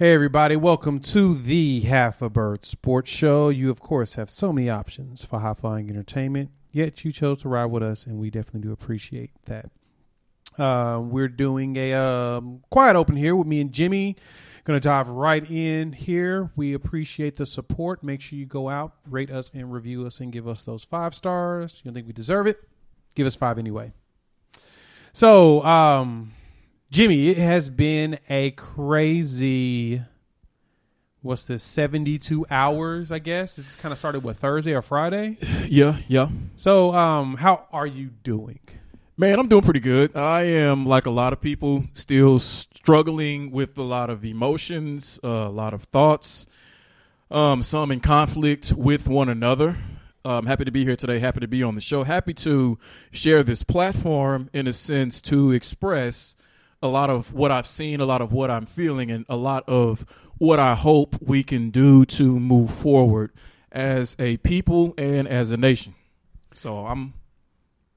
Hey, everybody, welcome to the Half a Bird Sports Show. You, of course, have so many options for high flying entertainment, yet you chose to ride with us, and we definitely do appreciate that. Uh, we're doing a um, quiet open here with me and Jimmy. Going to dive right in here. We appreciate the support. Make sure you go out, rate us, and review us, and give us those five stars. You don't think we deserve it? Give us five anyway. So, um, Jimmy, it has been a crazy. What's this? Seventy-two hours, I guess. This is kind of started with Thursday or Friday. Yeah, yeah. So, um, how are you doing? Man, I'm doing pretty good. I am like a lot of people, still struggling with a lot of emotions, uh, a lot of thoughts, um, some in conflict with one another. I'm happy to be here today. Happy to be on the show. Happy to share this platform in a sense to express a lot of what I've seen, a lot of what I'm feeling, and a lot of what I hope we can do to move forward as a people and as a nation. So I'm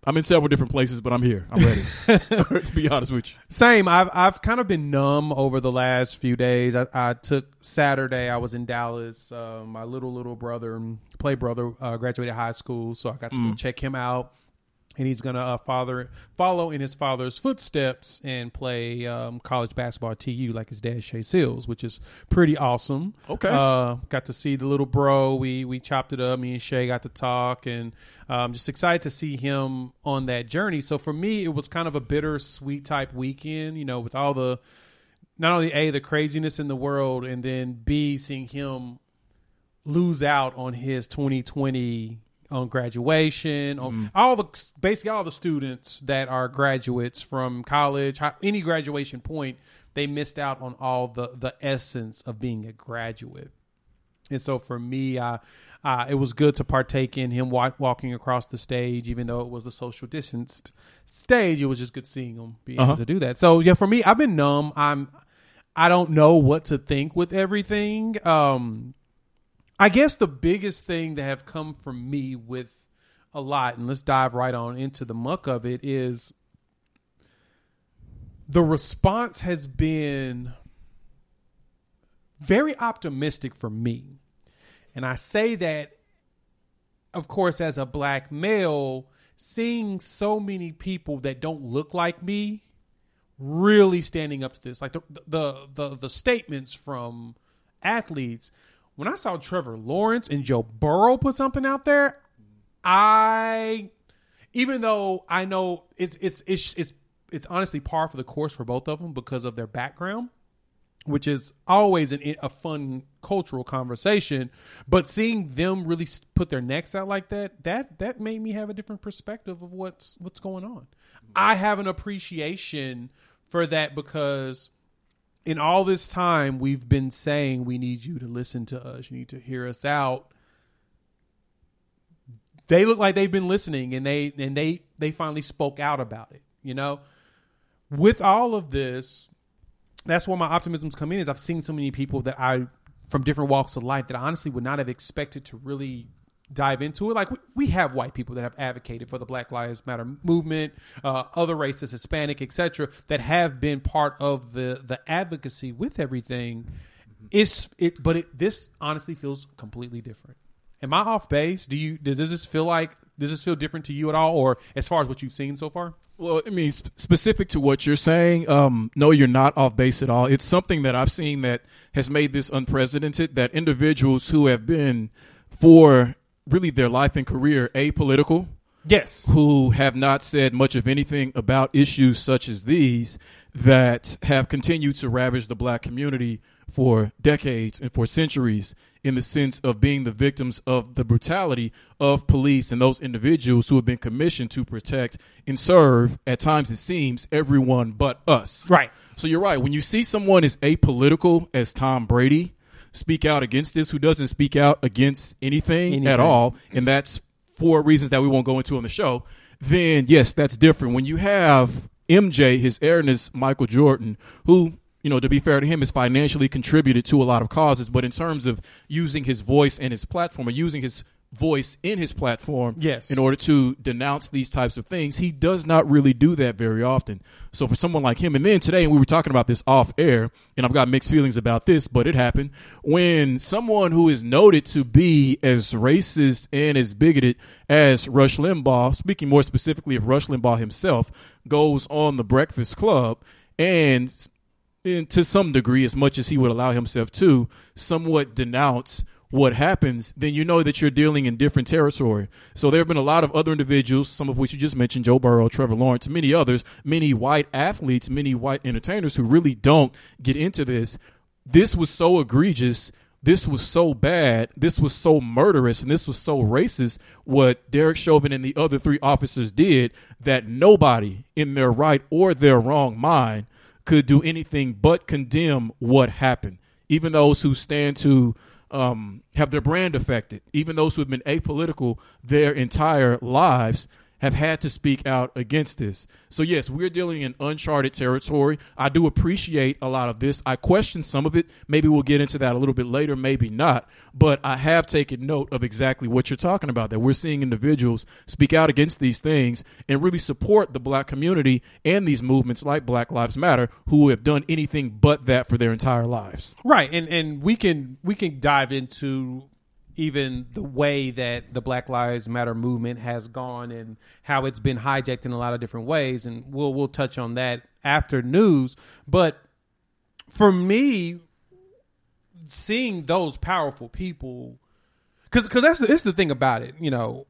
I'm in several different places, but I'm here. I'm ready. to be honest with you. Same. I've I've kind of been numb over the last few days. I, I took Saturday. I was in Dallas. Uh, my little little brother, play brother, uh, graduated high school, so I got to go check him out. And he's gonna uh, father follow in his father's footsteps and play um, college basketball at TU like his dad Shea Seals, which is pretty awesome. Okay. Uh, got to see the little bro. We we chopped it up. Me and Shea got to talk, and um, just excited to see him on that journey. So for me, it was kind of a bittersweet type weekend. You know, with all the not only a the craziness in the world, and then b seeing him lose out on his 2020 on graduation on all the basically all the students that are graduates from college any graduation point they missed out on all the the essence of being a graduate and so for me I uh, it was good to partake in him walk, walking across the stage, even though it was a social distanced stage. It was just good seeing him be able Uh-huh. to do that. So yeah, for me, I've been numb. I'm, I don't know what to think with everything. Um, I guess the biggest thing that have come from me with a lot, and let's dive right on into the muck of it, is the response has been very optimistic for me. And I say that, of course, as a black male, seeing so many people that don't look like me really standing up to this. Like the the the, the statements from athletes. When I saw Trevor Lawrence and Joe Burrow put something out there, I even though I know it's it's it's it's it's honestly par for the course for both of them because of their background, which is always an, a fun cultural conversation. But seeing them really put their necks out like that, that that made me have a different perspective of what's what's going on. I have an appreciation for that because in all this time we've been saying we need you to listen to us, you need to hear us out. They look like they've been listening and they and they they finally spoke out about it, you know? With all of this, that's where my optimisms come in is I've seen so many people that I from different walks of life that I honestly would not have expected to really dive into it. Like we, we have white people that have advocated for the Black Lives Matter movement, uh, other races, Hispanic, etc., that have been part of the the advocacy with everything. It's it, but it this honestly feels completely different. Am I off base? Do you does this feel like does this feel different to you at all, or as far as what you've seen so far? Well, I mean, sp- specific to what you're saying, um, no, you're not off base at all. It's something that I've seen that has made this unprecedented. That individuals who have been for really their life and career apolitical, Yes. who have not said much of anything about issues such as these that have continued to ravage the black community for decades and for centuries in the sense of being the victims of the brutality of police and those individuals who have been commissioned to protect and serve, at times it seems, everyone but us. Right. So you're right. When you see someone as apolitical as Tom Brady speak out against this, who doesn't speak out against anything, Anything. at all, and that's for reasons that we won't go into on the show, then yes, that's different. When you have MJ, his airness, Michael Jordan, who you know, to be fair to him, has financially contributed to a lot of causes. But in terms of using his voice and his platform, or using his voice in his platform, Yes. in order to denounce these types of things, he does not really do that very often. So for someone like him, and then today, and we were talking about this off air, and I've got mixed feelings about this, but it happened when someone who is noted to be as racist and as bigoted as Rush Limbaugh, speaking more specifically of Rush Limbaugh himself, goes on the Breakfast Club and and to some degree, as much as he would allow himself to, somewhat denounce what happens, then you know that you're dealing in different territory. So there have been a lot of other individuals, some of which you just mentioned, Joe Burrow, Trevor Lawrence, many others, many white athletes, many white entertainers who really don't get into this. This was so egregious. This was so bad. This was so murderous, and this was so racist. What Derek Chauvin and the other three officers did that nobody in their right or their wrong mind could do anything but condemn what happened. Even those who stand to um, have their brand affected, even those who have been apolitical their entire lives, have had to speak out against this. So, yes, we're dealing in uncharted territory. I do appreciate a lot of this. I question some of it. Maybe we'll get into that a little bit later, maybe not. But I have taken note of exactly what you're talking about that we're seeing individuals speak out against these things and really support the black community and these movements like Black Lives Matter who have done anything but that for their entire lives. Right, and and we can we can dive into even the way that the Black Lives Matter movement has gone and how it's been hijacked in a lot of different ways, and we'll we'll touch on that after news. But for me, seeing those powerful people, because because that's the, that's the thing about it, you know.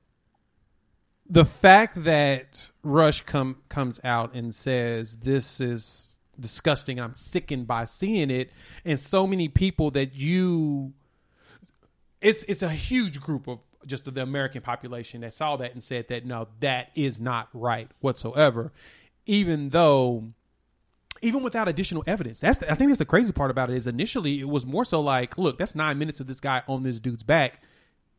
The fact that Rush come comes out and says this is disgusting, I'm sickened by seeing it, and so many people that you it's it's a huge group of just the American population that saw that and said that no, that is not right whatsoever. Even though, even without additional evidence, that's the, I think that's the crazy part about it is initially it was more so like, look, that's nine minutes of this guy on this dude's back.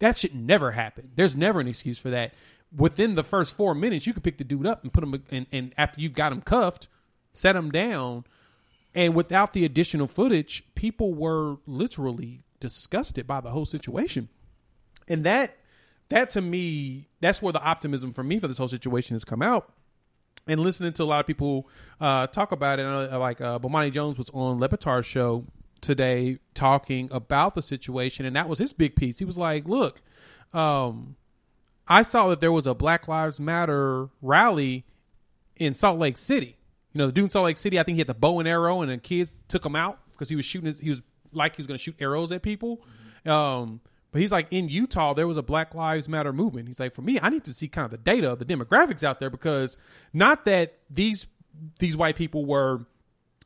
That should never happen. There's never an excuse for that. Within the first four minutes, you can pick the dude up and put him, and, and after you've got him cuffed, set him down, and without the additional footage, people were literally disgusted by the whole situation. And that that to me, that's where the optimism for me for this whole situation has come out. And listening to a lot of people uh, talk about it, uh, like uh, Bomani Jones was on Le Batard's show today talking about the situation, and that was his big piece. He was like, "Look, um, I saw that there was a Black Lives Matter rally in Salt Lake City. You know, the dude in Salt Lake City, I think he had the bow and arrow, and the kids took him out because he was shooting. His, he was like he was going to shoot arrows at people. Um, but he's like in Utah, there was a Black Lives Matter movement. He's like, for me, I need to see kind of the data, the demographics out there, because not that these these white people were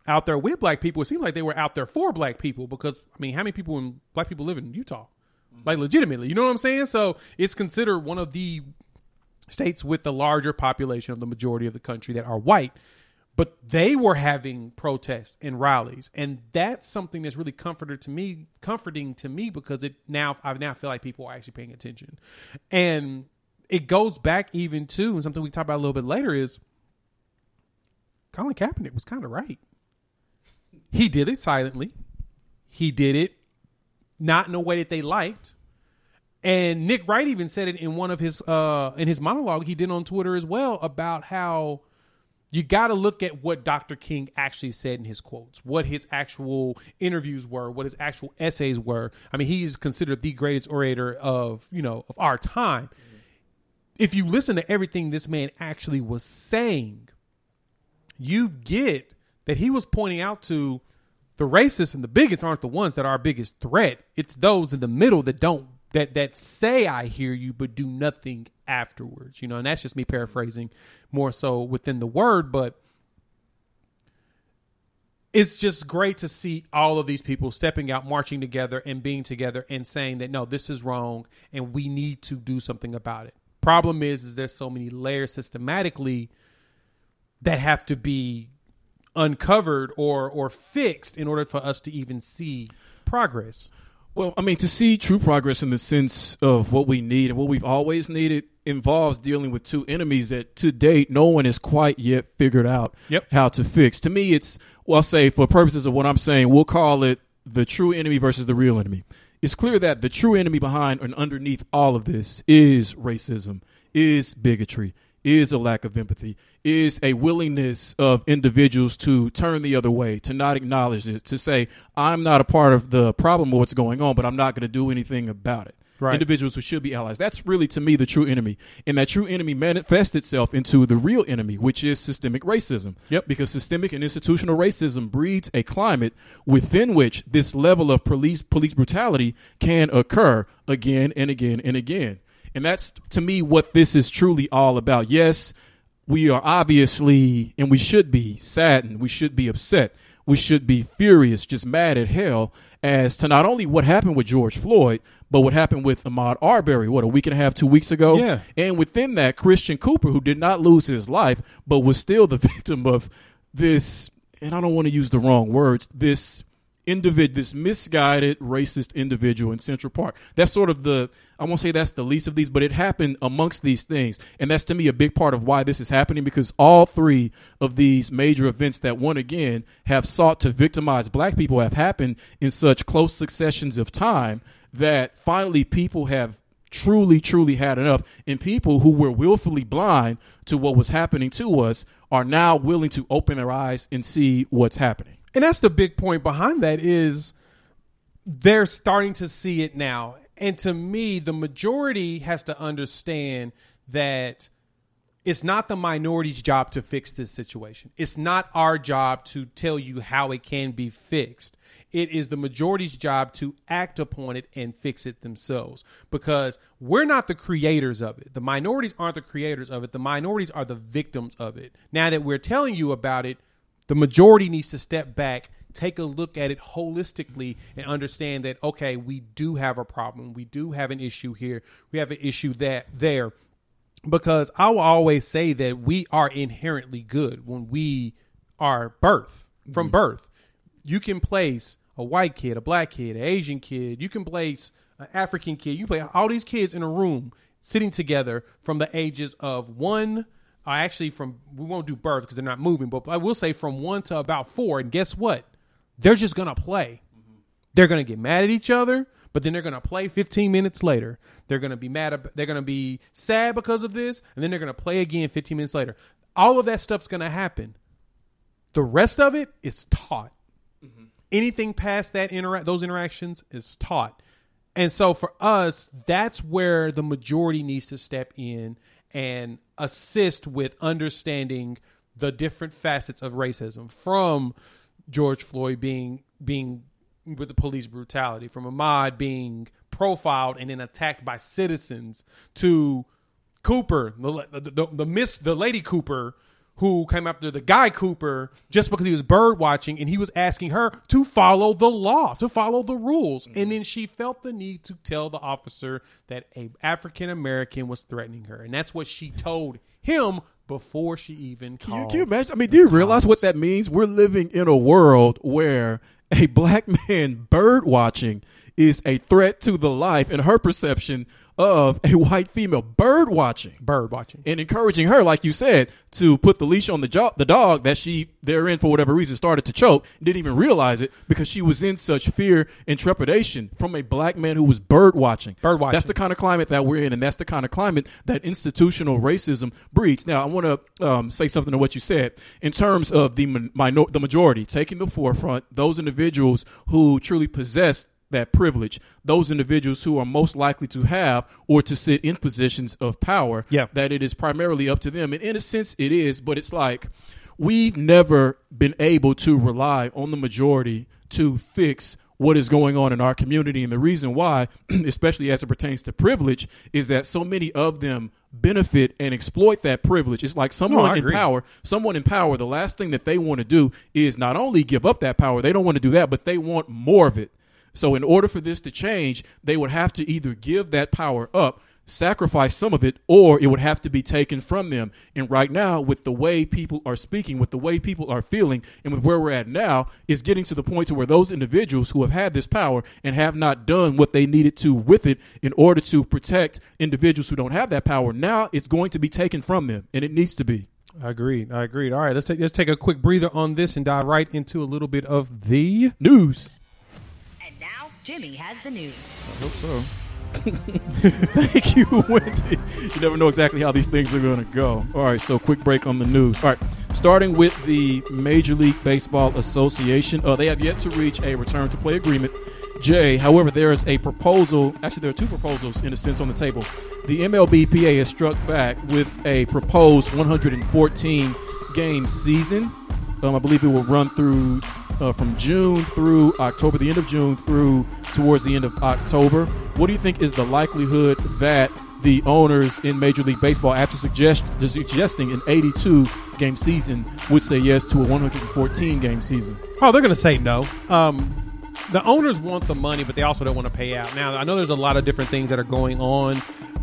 out there with black people. It seemed like they were out there for black people because I mean, how many people in black people live in Utah? Like legitimately, you know what I'm saying? So it's considered one of the states with the larger population of the majority of the country that are white. But they were having protests and rallies, and that's something that's really comforted to me, comforting to me because it now I now feel like people are actually paying attention, and it goes back even to and something we talk about a little bit later is Colin Kaepernick was kind of right. He did it silently. He did it not in a way that they liked. And Nick Wright even said it in one of his uh in his monologue he did on Twitter as well about how you got to look at what Dr. King actually said in his quotes, what his actual interviews were, what his actual essays were. I mean, he's considered the greatest orator of, you know, of our time. If you listen to everything this man actually was saying, you get that he was pointing out to the racists and the bigots aren't the ones that are our biggest threat. It's those in the middle that don't that that say I hear you but do nothing afterwards. You know, and that's just me paraphrasing more so within the word, but it's just great to see all of these people stepping out, marching together, and being together, and saying that no, this is wrong, and we need to do something about it. Problem is, is there's so many layers systematically that have to be uncovered or or fixed in order for us to even see progress. Well, I mean, to see true progress in the sense of what we need and what we've always needed involves dealing with two enemies that to date no one has quite yet figured out Yep. how to fix. To me, it's, well, I'll say for purposes of what I'm saying, we'll call it the true enemy versus the real enemy. It's clear that the true enemy behind and underneath all of this is racism, is bigotry, is a lack of empathy, is a willingness of individuals to turn the other way, to not acknowledge this, to say, I'm not a part of the problem of what's going on, but I'm not going to do anything about it. Right. Individuals who should be allies. That's really, to me, the true enemy. And that true enemy manifests itself into the real enemy, which is systemic racism. Yep. Because systemic and institutional racism breeds a climate within which this level of police police brutality can occur again and again and again. And that's to me what this is truly all about. Yes, we are obviously and we should be saddened, we should be upset, we should be furious, just mad at hell as to not only what happened with George Floyd, but what happened with Ahmaud Arbery, what, a week and a half, two weeks ago? Yeah. And within that, Christian Cooper, who did not lose his life, but was still the victim of this, and I don't want to use the wrong words, this individ this misguided racist individual in Central Park. That's sort of the I won't say that's the least of these, but it happened amongst these things. And that's to me a big part of why this is happening because all three of these major events that one again have sought to victimize black people have happened in such close successions of time that finally people have truly, truly had enough. And people who were willfully blind to what was happening to us are now willing to open their eyes and see what's happening. And that's the big point behind that is they're starting to see it now. And to me, the majority has to understand that it's not the minority's job to fix this situation. It's not our job to tell you how it can be fixed. It is the majority's job to act upon it and fix it themselves because we're not the creators of it. The minorities aren't the creators of it. The minorities are the victims of it. Now that we're telling you about it, the majority needs to step back take a look at it holistically and understand that okay we do have a problem. We do have an issue here. We have an issue that there. Because i will always say that we are inherently good when we are birth from mm-hmm. birth. You can place a white kid a black kid an asian kid. You can place an african kid. You play all these kids in a room sitting together from the ages of 1 Actually from we won't do birth because they're not moving, but I will say from one to about four, and guess what? They're just gonna play. Mm-hmm. They're gonna get mad at each other, but then they're gonna play 15 minutes later. They're gonna be mad. Ab- they're gonna be sad because of this, and then they're gonna play again 15 minutes later. All of that stuff's gonna happen. The rest of it is taught. Mm-hmm. Anything past that interact those interactions is taught. And so for us, that's where the majority needs to step in and assist with understanding the different facets of racism from George Floyd being being with the police brutality, from Ahmaud being profiled and then attacked by citizens to Cooper, the the, the, the miss the lady Cooper who came after the guy Cooper just because he was bird watching and he was asking her to follow the law, to follow the rules. And mm-hmm. then she felt the need to tell the officer that a African American was threatening her. And that's what she told him before she even Can you, can you imagine? I mean, do you realize what that means? We're living in a world where a black man bird watching is a threat to the life and her perception of a white female bird watching bird watching. and encouraging her, like you said, to put the leash on the jo- the dog that she therein for whatever reason started to choke, didn't even realize it because she was in such fear and trepidation from a black man who was bird watching. Bird watching. That's the kind of climate that we're in, and that's the kind of climate that institutional racism breeds. Now, I want to um, say something to what you said in terms of the min- minor- the majority taking the forefront. Those individuals who truly possess that privilege, those individuals who are most likely to have or to sit in positions of power, Yeah. that it is primarily up to them. And in a sense, it is, but it's like we've never been able to rely on the majority to fix what is going on in our community. And the reason why, especially as it pertains to privilege, is that so many of them benefit and exploit that privilege. It's like someone in agree. power, someone in power, the last thing that they want to do is not only give up that power, they don't want to do that, but they want more of it. So in order for this to change, they would have to either give that power up, sacrifice some of it, or it would have to be taken from them. And right now, with the way people are speaking, with the way people are feeling, and with where we're at now, is getting to the point to where those individuals who have had this power and have not done what they needed to with it in order to protect individuals who don't have that power, now it's going to be taken from them, and it needs to be. I agreed. I agreed. All right, let's take let's take a quick breather on this and dive right into a little bit of the News. And now Jimmy has the news. I hope so. Thank you, Wendy. You never know exactly how these things are going to go. All right, so quick break on the news. All right, starting with the Major League Baseball Association. Uh, they have yet to reach a return to play agreement. Jay, however, there is a proposal. Actually, there are two proposals in a sense on the table. The MLBPA has struck back with a proposed 114 game season. Um, I believe it will run through uh, from June through October, the end of June through towards the end of October. What do you think is the likelihood that the owners in Major League Baseball, after suggest, suggesting an 82 game season, would say yes to a 114 game season? Oh, they're going to say no. Um, the owners want the money, but they also don't want to pay out. Now, I know there's a lot of different things that are going on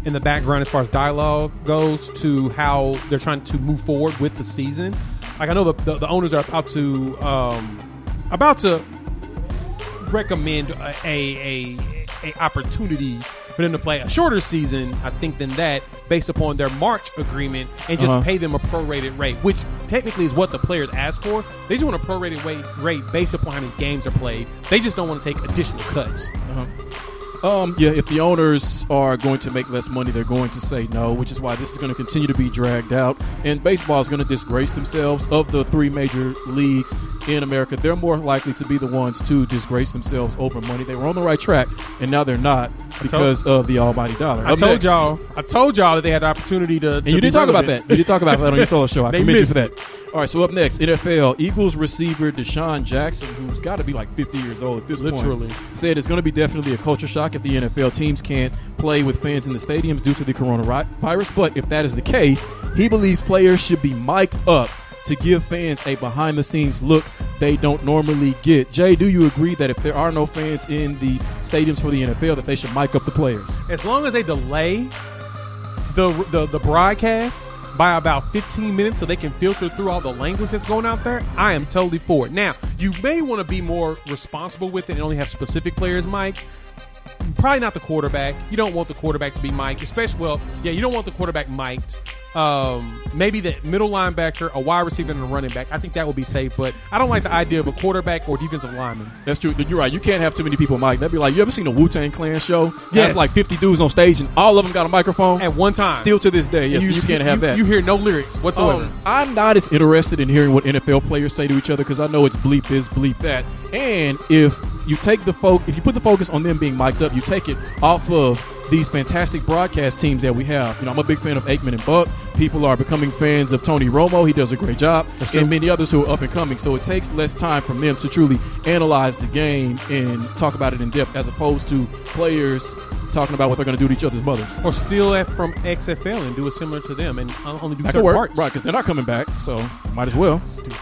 in the background as far as dialogue goes to how they're trying to move forward with the season. Like I know the the, the owners are about to um, about to recommend a, a, a, a opportunity for them to play a shorter season, I think, than that, based upon their March agreement, and just Uh-huh. pay them a prorated rate, which technically is what the players asked for. They just want a prorated rate, rate based upon how many games are played. They just don't want to take additional cuts. Um, yeah, if the owners are going to make less money, they're going to say no, which is why this is going to continue to be dragged out. And baseball is going to disgrace themselves. Of the three major leagues in America, they're more likely to be the ones to disgrace themselves over money. They were on the right track, and now they're not because of the almighty dollar. I Up told next- y'all, I told y'all that they had the opportunity to. And you did talk about that. You did talk about that on your solo show. I commend you for that. All right, so up next, NFL Eagles receiver DeSean Jackson, who's got to be like 50 years old at this Literally. point, said it's going to be definitely a culture shock if the NFL teams can't play with fans in the stadiums due to the coronavirus. But if that is the case, he believes players should be mic'd up to give fans a behind-the-scenes look they don't normally get. Jay, do you agree that if there are no fans in the stadiums for the NFL, that they should mic up the players? As long as they delay the the, the broadcast by about 15 minutes so they can filter through all the language that's going out there, I am totally for it. Now, you may want to be more responsible with it and only have specific players mic. Probably not the quarterback. You don't want the quarterback to be mic'd, especially well, yeah, you don't want the quarterback mic'd. Um, maybe the middle linebacker, a wide receiver, and a running back. I think that would be safe, but I don't like the idea of a quarterback or defensive lineman. That's true. You're right. You can't have too many people mic. That'd be like you ever seen a Wu Tang Clan show? Yes. That's like 50 dudes on stage and all of them got a microphone At one time. Still to this day, yes. And so you can't have you- that. You hear no lyrics whatsoever. Um, I'm not as interested in hearing what NFL players say to each other because I know it's bleep this, bleep that. And if you take the fo- if you put the focus on them being mic'd up, you take it off of these fantastic broadcast teams that we have. You know, I'm a big fan of Aikman and Buck. People are becoming fans of Tony Romo. He does a great job, and many others who are up and coming. So it takes less time from them to truly analyze the game and talk about it in depth, as opposed to players talking about what they're going to do to each other's mothers. or steal that from XFL and do it similar to them and only do That certain work, parts. right? Because they're not coming back, so might as well.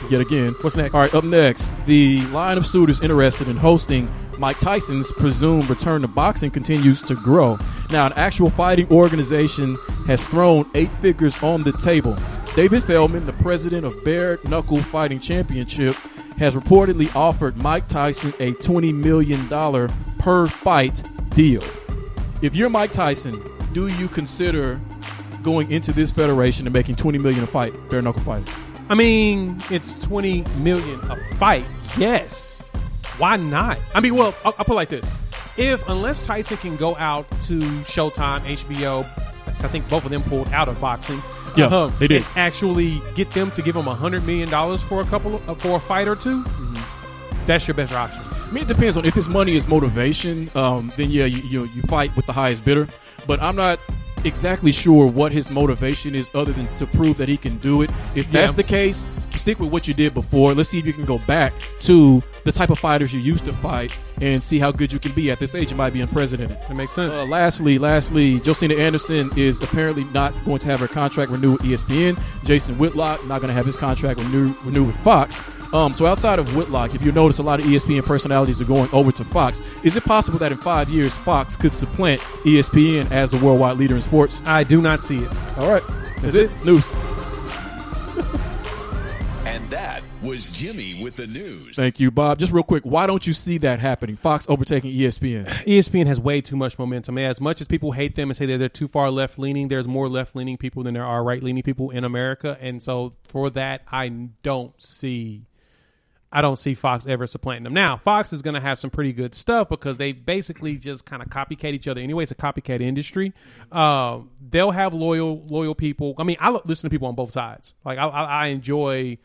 Yet again. What's next? All right, up next, the line of suitors interested in hosting Mike Tyson's presumed return to boxing continues to grow. Now, an actual fighting organization has thrown eight figures on the table. David Feldman, the president of Bare Knuckle Fighting Championship, has reportedly offered Mike Tyson a $20 million per fight deal. If you're Mike Tyson, do you consider going into this federation and making 20 million a fight, bare knuckle fighting? I mean, it's twenty million a fight. Yes, why not? I mean, well, I'll, I'll put it like this: if unless Tyson can go out to Showtime, HBO, I think both of them pulled out of boxing. Yeah, uh, they did. and Actually, get them to give him a hundred million dollars for a couple of, uh, for a fight or 2 That's your best option. I mean, it depends on if his money is motivation. Um, then yeah, you, you you fight with the highest bidder. But I'm not exactly sure what his motivation is, other than to prove that he can do it. If that's Yeah. the case, stick with what you did before. Let's see if you can go back to the type of fighters you used to fight and see how good you can be at this age and by being president. That makes sense. Uh, lastly, lastly, Josina Anderson is apparently not going to have her contract renewed with ESPN. Jason Whitlock not going to have his contract renewed, renewed with Fox. Um, so outside of Whitlock, if you notice, a lot of ESPN personalities are going over to Fox. Is it possible that in five years, Fox could supplant ESPN as the worldwide leader in sports? I do not see it. All right, that's it. It's news. And that was Jimmy with the news. Thank you, Bob. Just real quick, why don't you see that happening? Fox overtaking ESPN. ESPN has way too much momentum. As much as people hate them and say that they're too far left leaning, there's more left leaning people than there are right leaning people in America. And so for that, I don't see. I don't see Fox ever supplanting them. Now, Fox is going to have some pretty good stuff because they basically just kind of copycat each other. Anyway, it's a copycat industry. Um, they'll have loyal, loyal people. I mean, I listen to people on both sides. Like I, I, enjoy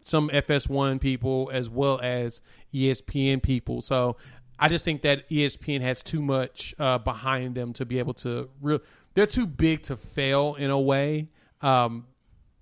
some FS1 people as well as ESPN people. So I just think that ESPN has too much uh, behind them to be able to. Re- they're too big to fail in a way um,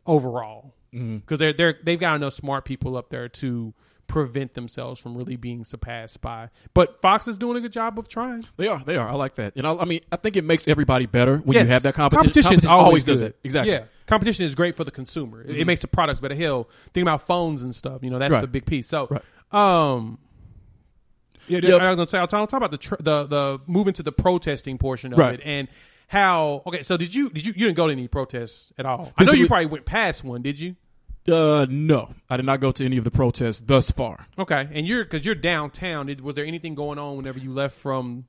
overall because they're they're they've got enough smart people up there to prevent themselves from really being surpassed by. But Fox is doing a good job of trying. They are. They are. I like that. And I, I mean, I think it makes everybody better when Yes. you have that competition. Competition's Competition always does good. it. Exactly. Yeah, competition is great for the consumer. It- It makes the products better. Hell, think about phones and stuff. You know, that's Right. the big piece. So, Right. um, yeah, Yep. I was gonna say I'll talk, I'll talk about the tr- the the moving to the protesting portion of Right. it and how. Okay, so did you did you you didn't go to any protests at all? I know you probably went past one. Did you? Uh, no, I did not go to any of the protests thus far. Okay, and you're because you're downtown. Did, was there anything going on whenever you left from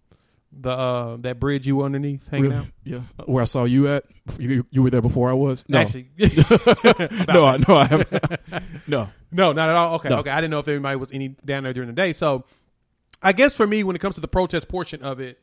the uh, that bridge you were underneath hanging out? Yeah, where I saw you at. You, you were there before I was. No, Actually, no, I no, I haven't. no. No, not at all. Okay, No. okay. I didn't know if anybody was any down there during the day. So, I guess for me, when it comes to the protest portion of it,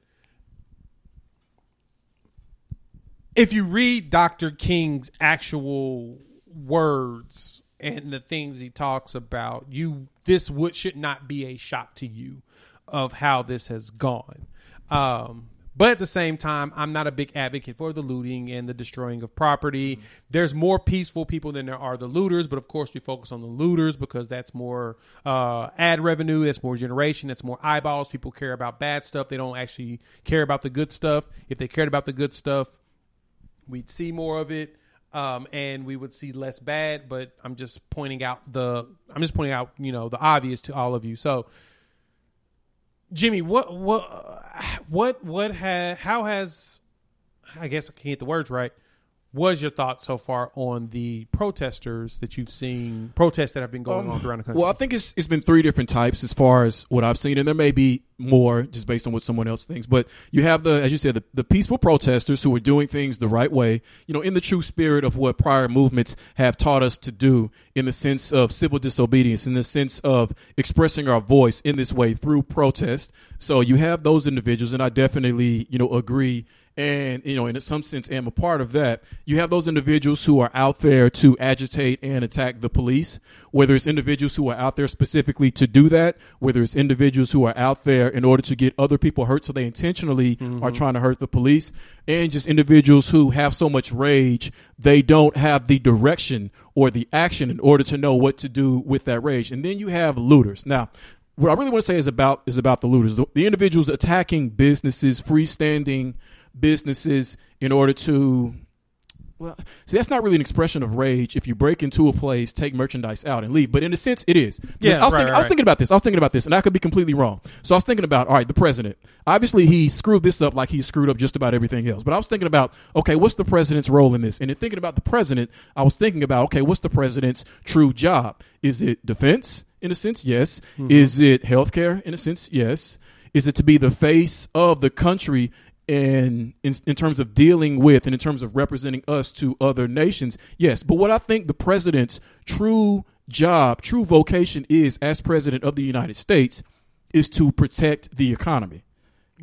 if you read Dr. King's actual words and the things he talks about, you this would should not be a shock to you of how this has gone. Um, but at the same time, I'm not a big advocate for the looting and the destroying of property. There's more peaceful people than there are the looters, but of course we focus on the looters because that's more uh, ad revenue, that's more generation, that's more eyeballs. People care about bad stuff. They don't actually care about the good stuff. If they cared about the good stuff, we'd see more of it um, and we would see less bad but i'm just pointing out the i'm just pointing out you know the obvious to all of you. So jimmy what what what what ha, how has i guess i can't get the words right was your thoughts so far on the protesters that you've seen protests that have been going on um, around the country Well, I think it's it's been three different types as far as what I've seen, and there may be more just based on what someone else thinks. But you have the, as you said, the, the peaceful protesters who are doing things the right way, you know, in the true spirit of what prior movements have taught us to do, in the sense of civil disobedience, in the sense of expressing our voice in this way through protest. So you have those individuals, and I definitely, you know, agree and you know in some sense am a part of that. You have those individuals who are out there to agitate and attack the police whether it's individuals who are out there specifically to do that whether it's individuals who are out there in order to get other people hurt so they intentionally mm-hmm. are trying to hurt the police and just individuals who have so much rage they don't have the direction or the action in order to know what to do with that rage. And then you have looters. Now what I really want to say is about is about the looters, the, the individuals attacking businesses, freestanding businesses in order to well, see, that's not really an expression of rage if you break into a place, take merchandise out, and leave. But in a sense, it is. Because Yeah, I was, right, thinking, right, I was thinking about this. I was thinking about this, and I could be completely wrong. So I was thinking about, all right, the president. Obviously, he screwed this up like he screwed up just about everything else. But I was thinking about, okay, what's the president's role in this? And in thinking about the president, I was thinking about, okay, what's the president's true job? Is it defense? In a sense, yes. Mm-hmm. Is it healthcare? In a sense, yes. Is it to be the face of the country and in, in terms of dealing with and in terms of representing us to other nations, yes. But what I think the president's true job, true vocation is as president of the United States is to protect the economy.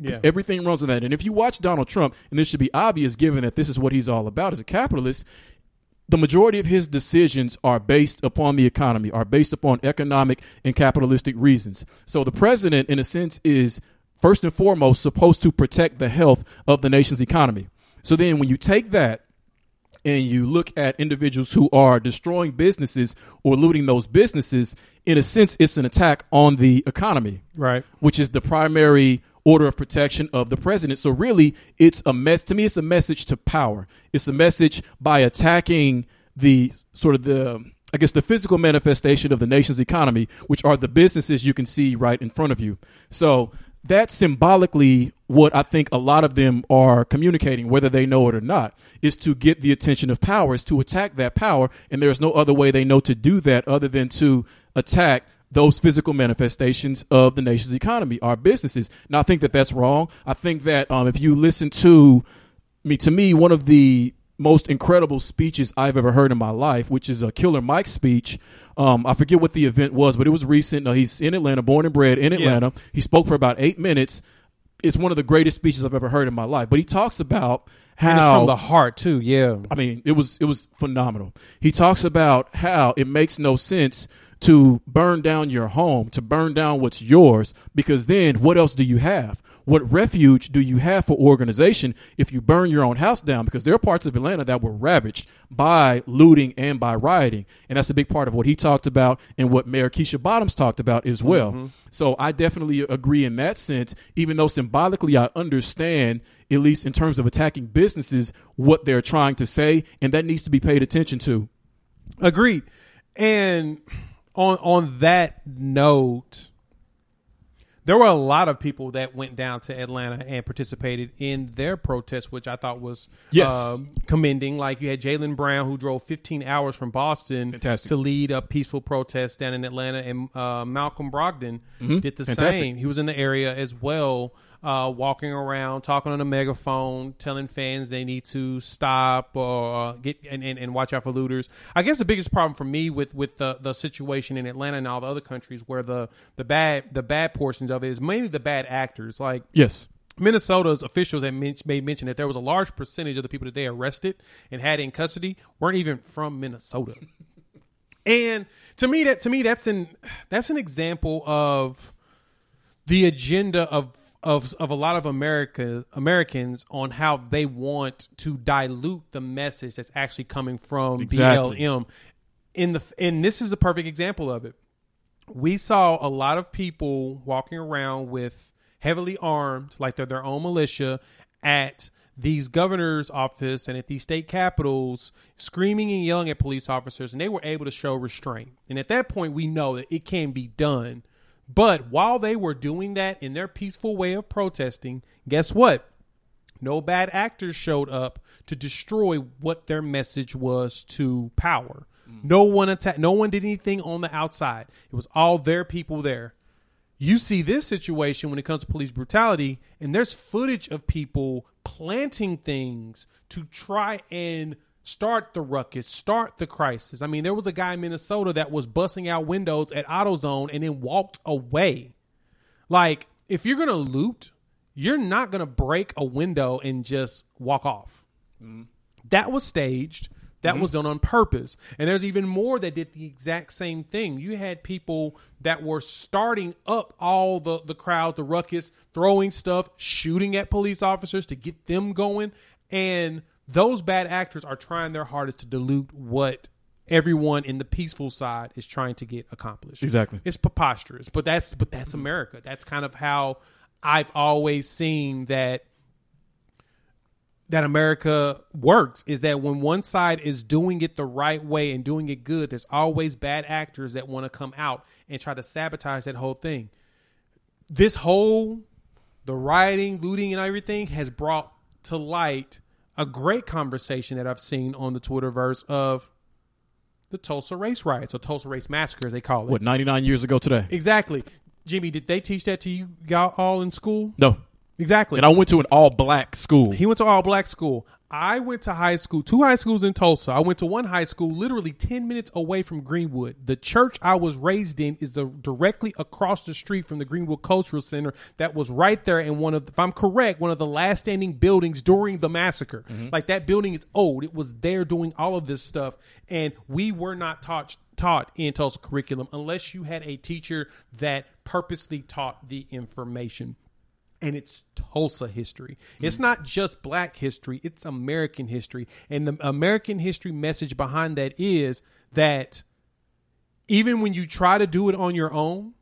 'Cause Yeah. Everything runs on that. And if you watch Donald Trump, and this should be obvious given that this is what he's all about as a capitalist, the majority of his decisions are based upon the economy, are based upon economic and capitalistic reasons. So the president, in a sense, is first and foremost supposed to protect the health of the nation's economy. So then when you take that and you look at individuals who are destroying businesses or looting those businesses, in a sense, it's an attack on the economy, Right. which is the primary order of protection of the president. So really, it's a mess. To me, it's a message to power. It's a message by attacking the sort of the I guess the physical manifestation of the nation's economy, which are the businesses you can see right in front of you. So that's symbolically what I think a lot of them are communicating, whether they know it or not, is to get the attention of power, is to attack that power. And there's no other way they know to do that other than to attack those physical manifestations of the nation's economy, our businesses. Now, I think that that's wrong. I think that um, if you listen to me, to me, one of the most incredible speeches I've ever heard in my life, which is a Killer Mike speech. Um, I forget what the event was, but it was recent. Uh, he's in Atlanta, born and bred in Atlanta. He spoke for about eight minutes. It's one of the greatest speeches I've ever heard in my life. But he talks about how from the heart too. Yeah. I mean, it was it was phenomenal. He talks about how it makes no sense to burn down your home, to burn down what's yours, because then what else do you have? What refuge do you have for organization if you burn your own house down? Because there are parts of Atlanta that were ravaged by looting and by rioting. And that's a big part of what he talked about and what Mayor Keisha Bottoms talked about as well. Mm-hmm. So I definitely agree in that sense, even though symbolically I understand, at least in terms of attacking businesses, what they're trying to say, and that needs to be paid attention to. Agreed. And on on that note, there were a lot of people that went down to Atlanta and participated in their protest, which I thought was Yes. um, commending. Like you had Jaylen Brown, who drove 15 hours from Boston Fantastic. to lead a peaceful protest down in Atlanta, and uh, Malcolm Brogdon did the Mm-hmm. Fantastic. same. He was in the area as well, uh, walking around, talking on a megaphone, telling fans they need to stop or uh, get and, and, and watch out for looters. I guess the biggest problem for me with, with the, the situation in Atlanta and all the other countries where the, the bad the bad portions of it is mainly the bad actors. Like Yes. Minnesota's officials had men- made mention that there was a large percentage of the people that they arrested and had in custody weren't even from Minnesota. and to me that to me that's an that's an example of the agenda of of of a lot of America Americans on how they want to dilute the message that's actually coming from Exactly. BLM. In the and this is the perfect example of it we saw a lot of people walking around with heavily armed, like they're their own militia, at these governor's office and at these state capitals, screaming and yelling at police officers, and they were able to show restraint. And at that point, we know that it can be done. But while they were doing that in their peaceful way of protesting, guess what? No bad actors showed up to destroy what their message was to power. Mm. No one attacked. No one did anything on the outside. It was all their people there. You see this situation when it comes to police brutality, and there's footage of people planting things to try and start the ruckus, start the crisis. I mean, there was a guy in Minnesota that was busting out windows at AutoZone and then walked away. Like, if you're gonna loot, you're not gonna break a window and just walk off. Mm-hmm. That was staged. That mm-hmm. was done on purpose. And there's even more that did the exact same thing. You had people that were starting up all the, the crowd, the ruckus, throwing stuff, shooting at police officers to get them going. And those bad actors are trying their hardest to dilute what everyone in the peaceful side is trying to get accomplished. Exactly. It's preposterous, but that's but that's America. That's kind of how I've always seen that that America works is that when one side is doing it the right way and doing it good, there's always bad actors that want to come out and try to sabotage that whole thing. This whole the rioting, looting, and everything has brought to light a great conversation that I've seen on the Twitterverse of the Tulsa race riots or Tulsa race massacre, as they call it. What, 99 years ago today? Exactly. Jimmy, did they teach that to you y'all all in school? No. Exactly. And I went to an all black school. He went to all black school. I went to high school, two high schools in Tulsa. I went to one high school literally 10 minutes away from Greenwood. The church I was raised in is the, directly across the street from the Greenwood Cultural Center that was right there in one of, if I'm correct, one of the last standing buildings during the massacre. Mm-hmm. Like that building is old. It was there doing all of this stuff. And we were not taught taught in Tulsa curriculum unless you had a teacher that purposely taught the information. And it's Tulsa history. It's not just black history, it's American history. And the American history message behind that is that even when you try to do it on your own,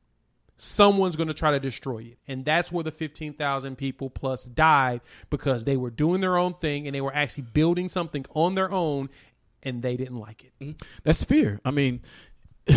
someone's going to try to destroy it. And that's where the 15,000 people plus died because they were doing their own thing and they were actually building something on their own and they didn't like it. That's fear. I mean,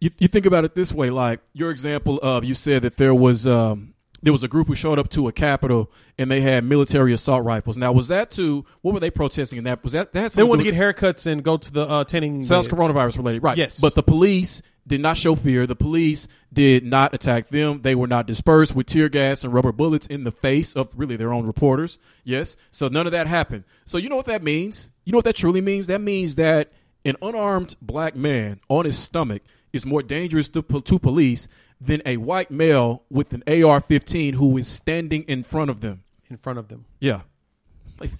you, you think about it this way, like your example of you said that there was um, there was a group who showed up to a capitol and they had military assault rifles. Now, was that to what were they protesting in that? Was that that They wanted to get haircuts and go to the uh, tanning. sounds beds. coronavirus related, right? Yes. but the police did not show fear. The police did not attack them. They were not dispersed with tear gas and rubber bullets in the face of really their own reporters. Yes, so none of that happened. So you know what that means? You know what that truly means? That means that an unarmed black man on his stomach is more dangerous to, to police than a white male with an AR-15 who is standing in front of them. in front of them. Yeah, like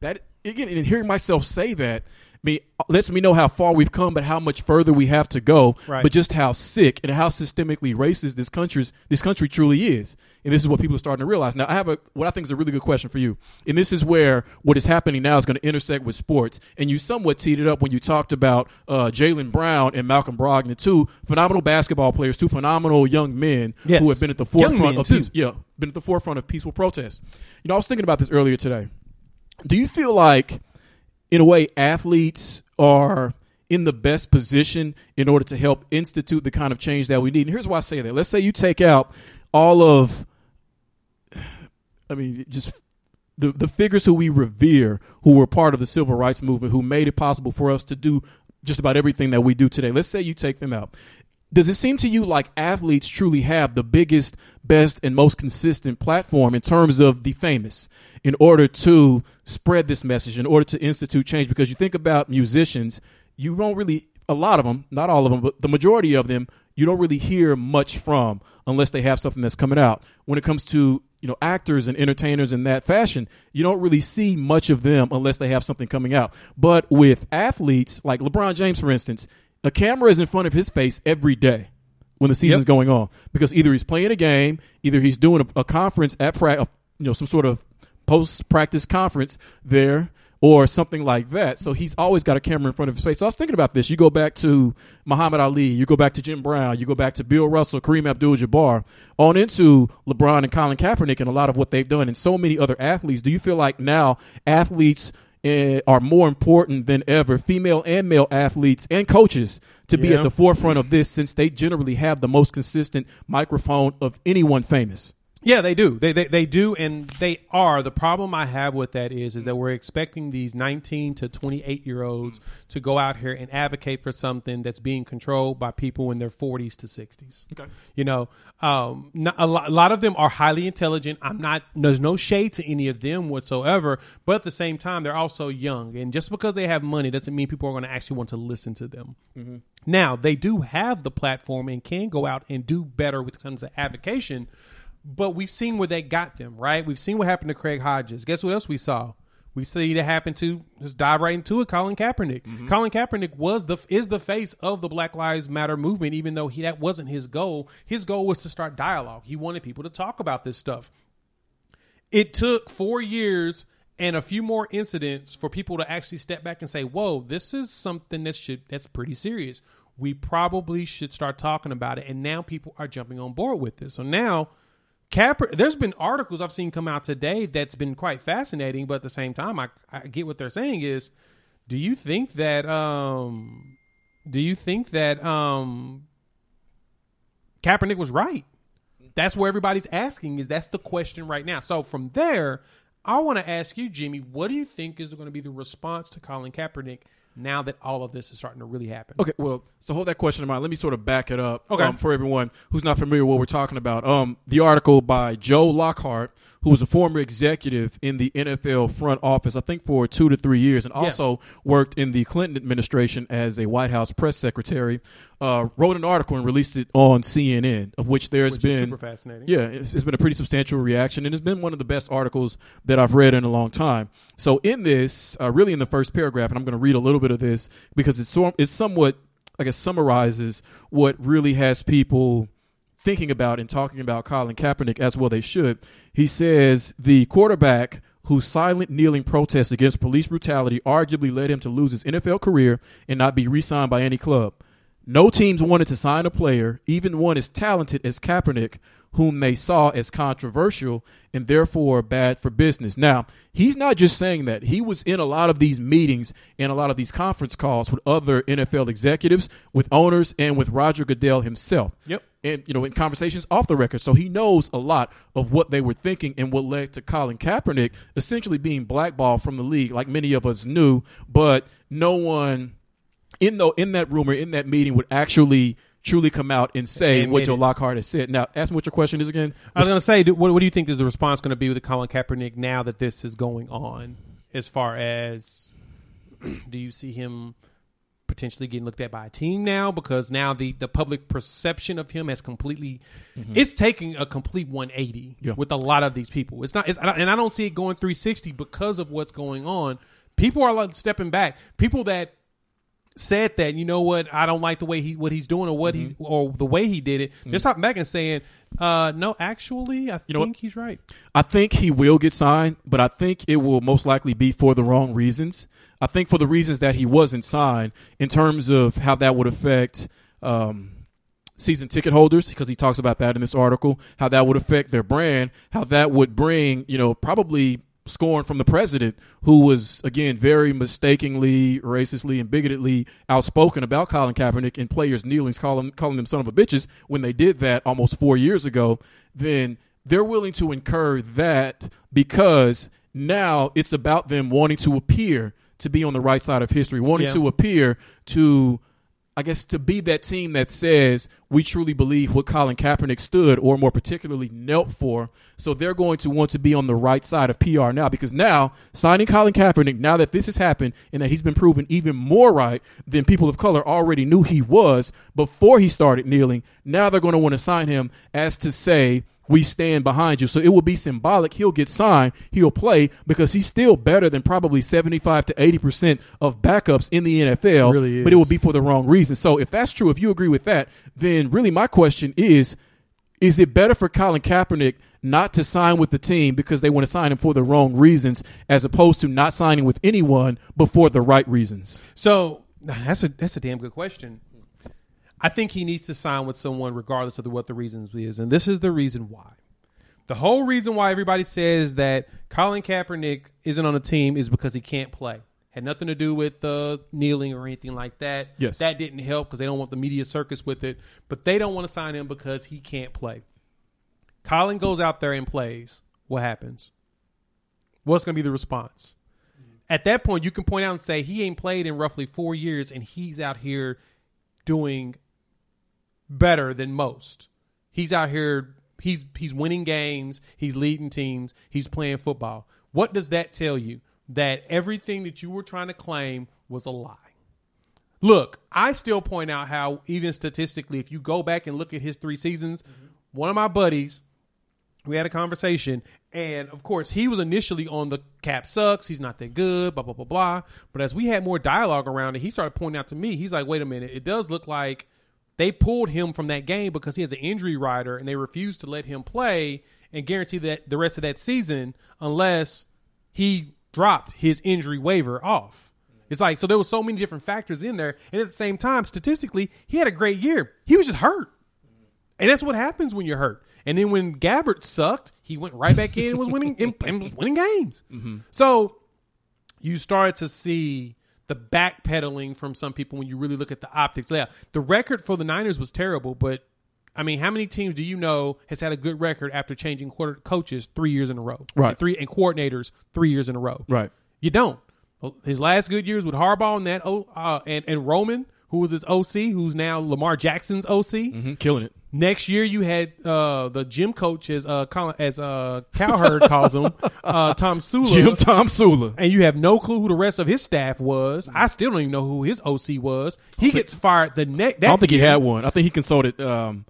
that again. And hearing myself say that me lets me know how far we've come, but how much further we have to go. Right. But just how sick and how systemically racist this country's this country truly is. And this is what people are starting to realize. Now, I have a what I think is a really good question for you. And this is where what is happening now is going to intersect with sports. And you somewhat teed it up when you talked about uh, Jaylen Brown and Malcolm Brogdon, two phenomenal basketball players, two phenomenal young men Yes. who have been at the forefront of peace, yeah, been at the forefront of peaceful protests. You know, I was thinking about this earlier today. Do you feel like, in a way, athletes are in the best position in order to help institute the kind of change that we need? And here's why I say that. Let's say you take out all of, I mean, just the the figures who we revere, who were part of the civil rights movement, who made it possible for us to do just about everything that we do today. Let's say you take them out. Does it seem to you like athletes truly have the biggest, best, and most consistent platform in terms of the famous in order to spread this message, in order to institute change? Because you think about musicians, you don't really, a lot of them, not all of them, but the majority of them, you don't really hear much from unless they have something that's coming out. When it comes to you know actors and entertainers in that fashion, you don't really see much of them unless they have something coming out. But with athletes like LeBron James, for instance, a camera is in front of his face every day when the season's Yep. going on because either he's playing a game, either he's doing a, a conference at pra- you know some sort of post practice conference there or something like that. So he's always got a camera in front of his face. So I was thinking about this. You go back to Muhammad Ali, you go back to Jim Brown, you go back to Bill Russell, Kareem Abdul-Jabbar, on into LeBron and Colin Kaepernick and a lot of what they've done and so many other athletes. Do you feel like now athletes eh, are more important than ever, female and male athletes and coaches to be Yeah. at the forefront of this since they generally have the most consistent microphone of anyone famous? Yeah, they do. They, they they do, and they are. The problem I have with that is is that we're expecting these 19 to 28 year olds to go out here and advocate for something that's being controlled by people in their 40s to 60s. Okay. You know, um, not, a, lot, a lot of them are highly intelligent. I'm not. There's no shade to any of them whatsoever. But at the same time, they're also young, and just because they have money doesn't mean people are going to actually want to listen to them. Now they do have the platform and can go out and do better with comes to advocation. But we've seen where they got them, right? We've seen what happened to Craig Hodges. Guess what else we saw? We see that happen to just dive right into it. Colin Kaepernick. Mm-hmm. Colin Kaepernick was the is the face of the Black Lives Matter movement, even though he that wasn't his goal. His goal was to start dialogue. He wanted people to talk about this stuff. It took four years and a few more incidents for people to actually step back and say, "Whoa, this is something that should that's pretty serious. We probably should start talking about it." And now people are jumping on board with this. So now, Capper, there's been articles I've seen come out today that's been quite fascinating, but at the same time, I I get what they're saying is, do you think that um, do you think that um, Kaepernick was right? That's where everybody's asking is that's the question right now. So from there, I want to ask you, Jimmy, what do you think is going to be the response to Colin Kaepernick now that all of this is starting to really happen? Okay, well, so hold that question in mind. Let me sort of back it up Okay. um, for everyone who's not familiar with what we're talking about. Um, the article by Joe Lockhart, who was a former executive in the NFL front office, I think for two to three years, and also worked in the Clinton administration as a White House press secretary, uh, wrote an article and released it on CNN, of which there's Which is been super fascinating. yeah, it's, it's been a pretty substantial reaction, and it's been one of the best articles that I've read in a long time. So, in this, uh, really in the first paragraph, and I'm going to read a little bit of this because it's so, it's somewhat, I guess, summarizes what really has people thinking about and talking about Colin Kaepernick as well they should. He says the quarterback whose silent kneeling protest against police brutality arguably led him to lose his NFL career and not be re-signed by any club. No teams wanted to sign a player, even one as talented as Kaepernick, whom they saw as controversial and therefore bad for business. Now, he's not just saying that. He was in a lot of these meetings and a lot of these conference calls with other NFL executives, with owners, and with Roger Goodell himself. Yep. And, you know, in conversations off the record. So he knows a lot of what they were thinking and what led to Colin Kaepernick essentially being blackballed from the league, like many of us knew, but no one in the in that rumor in that meeting would actually truly come out and say Admit what Joe. Lockhart has said. Now, ask me what your question is again. I was going to say, do, what, what do you think is the response going to be with Colin Kaepernick now that this is going on? As far as, do you see him potentially getting looked at by a team now? Because now the, the public perception of him has completely, it's taking a complete 180 Mm-hmm. Yeah. with a lot of these people. It's not, it's, and I don't see it going 360 because of what's going on. People are like stepping back. People that said that you know what I don't like the way he what he's doing or what he's Mm-hmm. or the way he did it. They're stopping back and saying, uh, no, actually, I You think he's right. I think he will get signed, but I think it will most likely be for the wrong reasons. I think for the reasons that he wasn't signed, in terms of how that would affect um, season ticket holders, because he talks about that in this article, how that would affect their brand, how that would bring, you know, probably scorn from the president, who was again very mistakenly, racistly, and bigotedly outspoken about Colin Kaepernick and players kneeling, calling calling them son of a bitches when they did that almost four years ago. Then they're willing to incur that because now it's about them wanting to appear to be on the right side of history, wanting Yeah. to appear to I guess to be that team that says we truly believe what Colin Kaepernick stood, or more particularly knelt for. So they're going to want to be on the right side of PR now because now signing Colin Kaepernick, now that this has happened and that he's been proven even more right than people of color already knew he was before he started kneeling, now they're going to want to sign him as to say, we stand behind you. So it will be symbolic. He'll get signed. He'll play because he's still better than probably 75 to 80% of backups in the NFL. Really But it will be for the wrong reason. So if that's true, if you agree with that, then really my question is is it better for Colin Kaepernick not to sign with the team because they want to sign him for the wrong reasons as opposed to not signing with anyone but for the right reasons? So that's a that's a damn good question. I think he needs to sign with someone regardless of the, what the reasons is, and this is the reason why. The whole reason why everybody says that Colin Kaepernick isn't on the team is because he can't play. Had nothing to do with uh, kneeling or anything like that. Yes. that didn't help because they don't want the media circus with it. But they don't want to sign him because he can't play. Colin goes out there and plays. What happens? What's going to be the response? At that point, you can point out and say he ain't played in roughly four years, and he's out here doing better than most. He's out here. He's he's winning games. He's leading teams. He's playing football. What does that tell you? That everything that you were trying to claim was a lie. Look, I still point out how even statistically, if you go back and look at his three seasons, one of my buddies, we had a conversation, and of course, he was initially on the cap sucks. He's not that good, blah blah blah blah. But as we had more dialogue around it, he started pointing out to me. He's like, "Wait a minute, it does look like they pulled him from that game because he has an injury rider, and they refused to let him play and guarantee that the rest of that season unless he dropped his injury waiver off." It's like so there was so many different factors in there, and at the same time, statistically, he had a great year. He was just hurt. And that's what happens when you're hurt. And then when Gabbert sucked, he went right back in and was winning and, and was winning games. Mm-hmm. So you started to see the backpedaling from some people when you really look at the optics. Yeah, the record for the Niners was terrible, but I mean, how many teams do you know has had a good record after changing quarter coaches three years in a row? Right. And three and coordinators three years in a row. Right. You don't. His last good years with Harbaugh and that oh, uh, and and Roman, who was his OC, who's now Lamar Jackson's OC. hmm Killing it. Next year, you had uh, the gym coach, as uh, Colin, as uh, Cowherd calls him, uh, Tomsula, Jim Tomsula. and you have no clue who the rest of his staff was. I still don't even know who his OC was. He gets fired the next. I don't think he had one. I think he consulted um,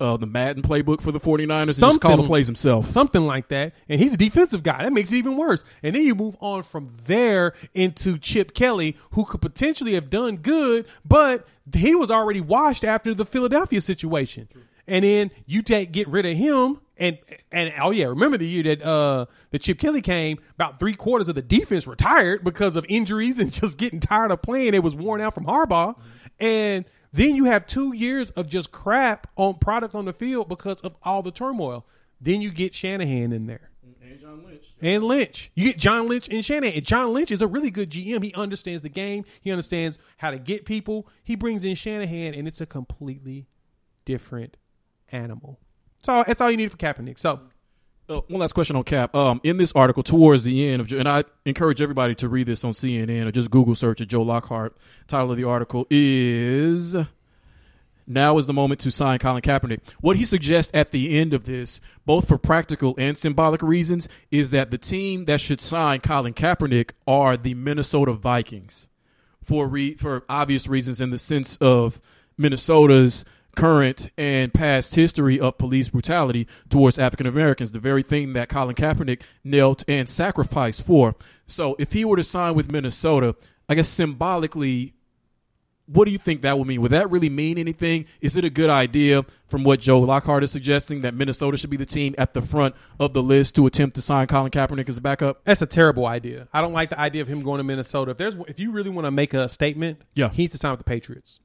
uh, the Madden playbook for the 49ers and just Something- called the plays himself. something like that. And he's a defensive guy. That makes it even worse. And then you move on from there into Chip Kelly, who could potentially have done good, but he was already washed after the Philadelphia situation. and then you take get rid of him. And and oh yeah, remember the year that uh that Chip Kelly came, about three quarters of the defense retired because of injuries and just getting tired of playing. It was worn out from Harbaugh, and then you have two years of just crap on product on the field because of all the turmoil. Then you get Shanahan in there And John Lynch. and Lynch. You get John Lynch and Shanahan. And John Lynch is a really good GM. He understands the game. He understands how to get people. He brings in Shanahan, and it's a completely different animal. So that's all you need for Kaepernick. So Uh, one last question on Cap. Um, in this article, towards the end of, and I encourage everybody to read this on CNN or just Google search it. Joe Lockhart. Title of the article is "Now is the moment to sign Colin Kaepernick." What he suggests at the end of this, both for practical and symbolic reasons, is that the team that should sign Colin Kaepernick are the Minnesota Vikings, for re- for obvious reasons, in the sense of Minnesota's current and past history of police brutality towards African Americans, the very thing that Colin Kaepernick knelt and sacrificed for. So if he were to sign with Minnesota, I guess symbolically, what do you think that would mean? Would that really mean anything? Is it a good idea from what Joe Lockhart is suggesting that Minnesota should be the team at the front of the list to attempt to sign Colin Kaepernick as a backup? that's a terrible idea. I don't like the idea of him going to Minnesota. If there's if you really want to make a statement, Yeah. he needs to sign with the Patriots.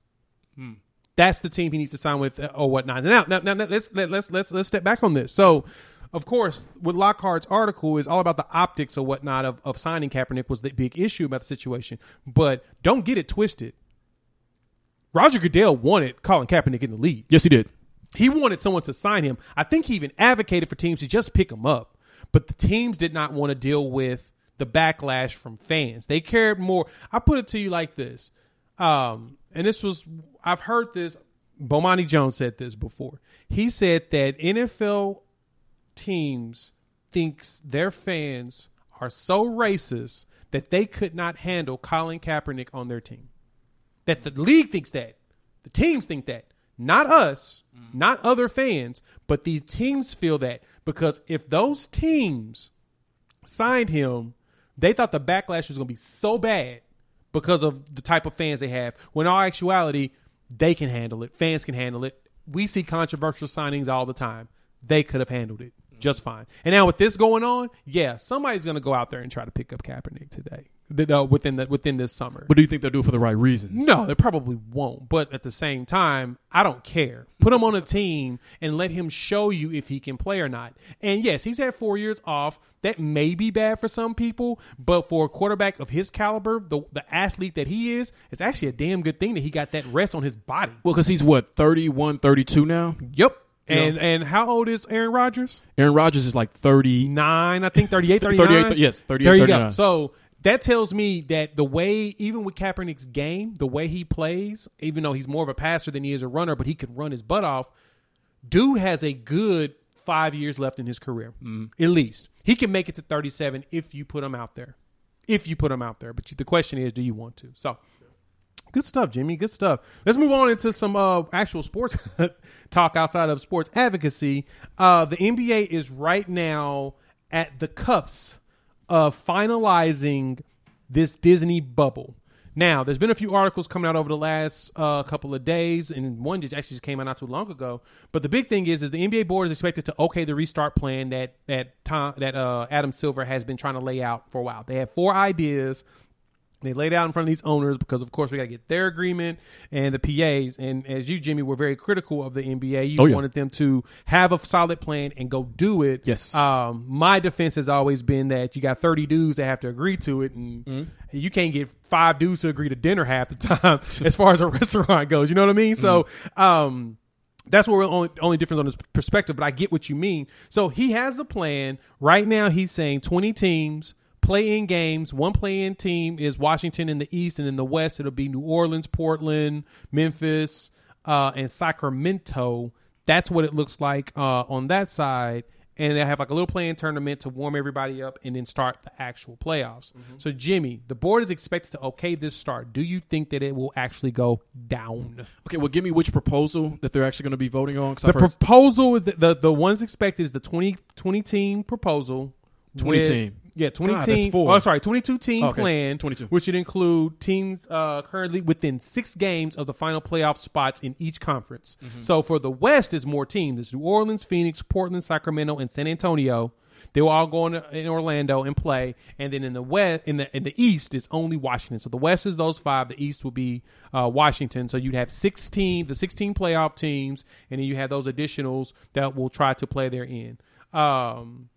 Hmm. That's the team he needs to sign with, uh, or whatnot. Now, now, now, now let's let, let's let's let's step back on this. So, of course, with Lockhart's article is all about the optics or whatnot of, of signing Kaepernick was the big issue about the situation. But don't get it twisted. Roger Goodell wanted Colin Kaepernick in the league. Yes, he did. He wanted someone to sign him. I think he even advocated for teams to just pick him up. But the teams did not want to deal with the backlash from fans. They cared more. I put it to you like this. Um, and this was I've heard this Bomani Jones said this before. He said that NFL teams thinks their fans are so racist that they could not handle Colin Kaepernick on their team. That the league thinks that. The teams think that. Not us, not other fans, but these teams feel that because if those teams signed him, they thought the backlash was going to be so bad because of the type of fans they have. When all actuality, they can handle it. Fans can handle it. We see controversial signings all the time. They could have handled it just fine. And now with this going on, yeah, somebody's going to go out there and try to pick up Kaepernick today th- uh, within the, within this summer. But do you think they'll do it for the right reasons? No, they probably won't. But at the same time, I don't care. Put him on a team and let him show you if he can play or not. And yes, he's had four years off. That may be bad for some people, but for a quarterback of his caliber, the the athlete that he is, it's actually a damn good thing that he got that rest on his body. Well, because he's what 31, 32 now. Yep. And and how old is Aaron Rodgers? Aaron Rodgers is like 39, I think 38, 39. 38, yes, 38, There you go. 39. So that tells me that the way, even with Kaepernick's game, the way he plays, even though he's more of a passer than he is a runner, but he could run his butt off, dude has a good five years left in his career, at least. He can make it to 37 if you put him out there. If you put him out there. But the question is, do you want to? So. Good stuff, Jimmy. Good stuff. Let's move on into some uh, actual sports talk outside of sports advocacy. Uh, the NBA is right now at the cuffs of finalizing this Disney bubble. Now, there's been a few articles coming out over the last uh, couple of days, and one just actually just came out not too long ago. But the big thing is, is the NBA board is expected to okay the restart plan that that Tom that uh, Adam Silver has been trying to lay out for a while. They have four ideas they laid out in front of these owners because, of course, we got to get their agreement and the PAs. And as you, Jimmy, were very critical of the NBA. You Oh, yeah. wanted them to have a solid plan and go do it. Yes. Um, my defense has always been that you got 30 dudes that have to agree to it, and Mm-hmm. you can't get five dudes to agree to dinner half the time as far as a restaurant goes. You know what I mean? So, Mm-hmm. um, that's what we're only only difference on his perspective, but I get what you mean. So he has the plan right now. He's saying twenty teams play in games. One play in team is Washington in the East, and in the West it'll be New Orleans, Portland, Memphis, uh, and Sacramento. That's what it looks like uh, on that side. And they have like a little playing tournament to warm everybody up and then start the actual playoffs. So, Jimmy, the board is expected to okay this start. Do you think that it will actually go down? Okay, well, give me which proposal that they're actually going to be voting on. The proposal, the, the the ones expected is the 20, 20 team proposal. 20 with- team. Yeah, twenty God, team. Oh, sorry, twenty-two team Okay, plan, 22. which would include teams uh, currently within six games of the final playoff spots in each conference. Mm-hmm. So for the West, is more teams. It's New Orleans, Phoenix, Portland, Sacramento, and San Antonio. They will all go in, in Orlando and play, and then in the West, in the in the East, it's only Washington. So the West is those five. The East will be uh, Washington. So you'd have sixteen, the sixteen playoff teams, and then you have those additionals that will try to play their in. Um,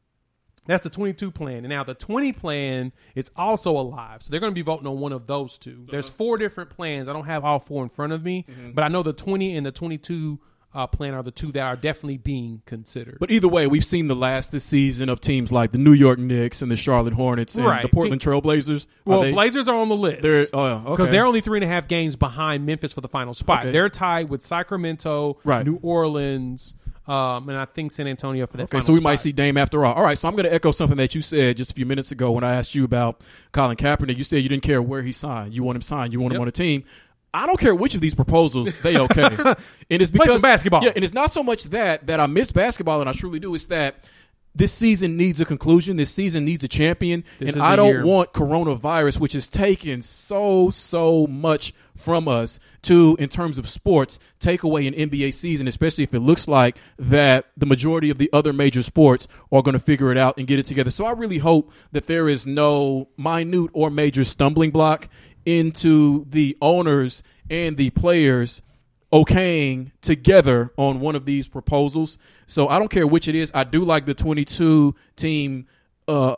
that's the 22 plan. And now the 20 plan is also alive. So they're going to be voting on one of those 2 There's four different plans. I don't have all four in front of me, but I know the 20 and the 22 uh, plan are the two that are definitely being considered. But either way, we've seen the last this season of teams like the New York Knicks and the Charlotte Hornets and Right. the Portland Trailblazers. Are well, they- Blazers are on the list. They're oh, okay. Because they're only three and a half games behind Memphis for the final spot. Okay. They're tied with Sacramento, Right. New Orleans, um, and I think San Antonio for that. Okay, so we might see Dame after all. All right, so I'm going to echo something that you said just a few minutes ago when I asked you about Colin Kaepernick. You said you didn't care where he signed. You want him signed. You want him on a team. I don't care which of these proposals they okay. and it's because basketball. Yeah, and it's not so much that that I miss basketball, and I truly do. It's that this season needs a conclusion. This season needs a champion, This and I don't year. want coronavirus, which has taken so so much from us to in terms of sports take away an NBA season especially if it looks like that the majority of the other major sports are going to figure it out and get it together so I really hope that there is no minute or major stumbling block into the owners and the players okaying together on one of these proposals. So I don't care which it is. I do like the 22 team uh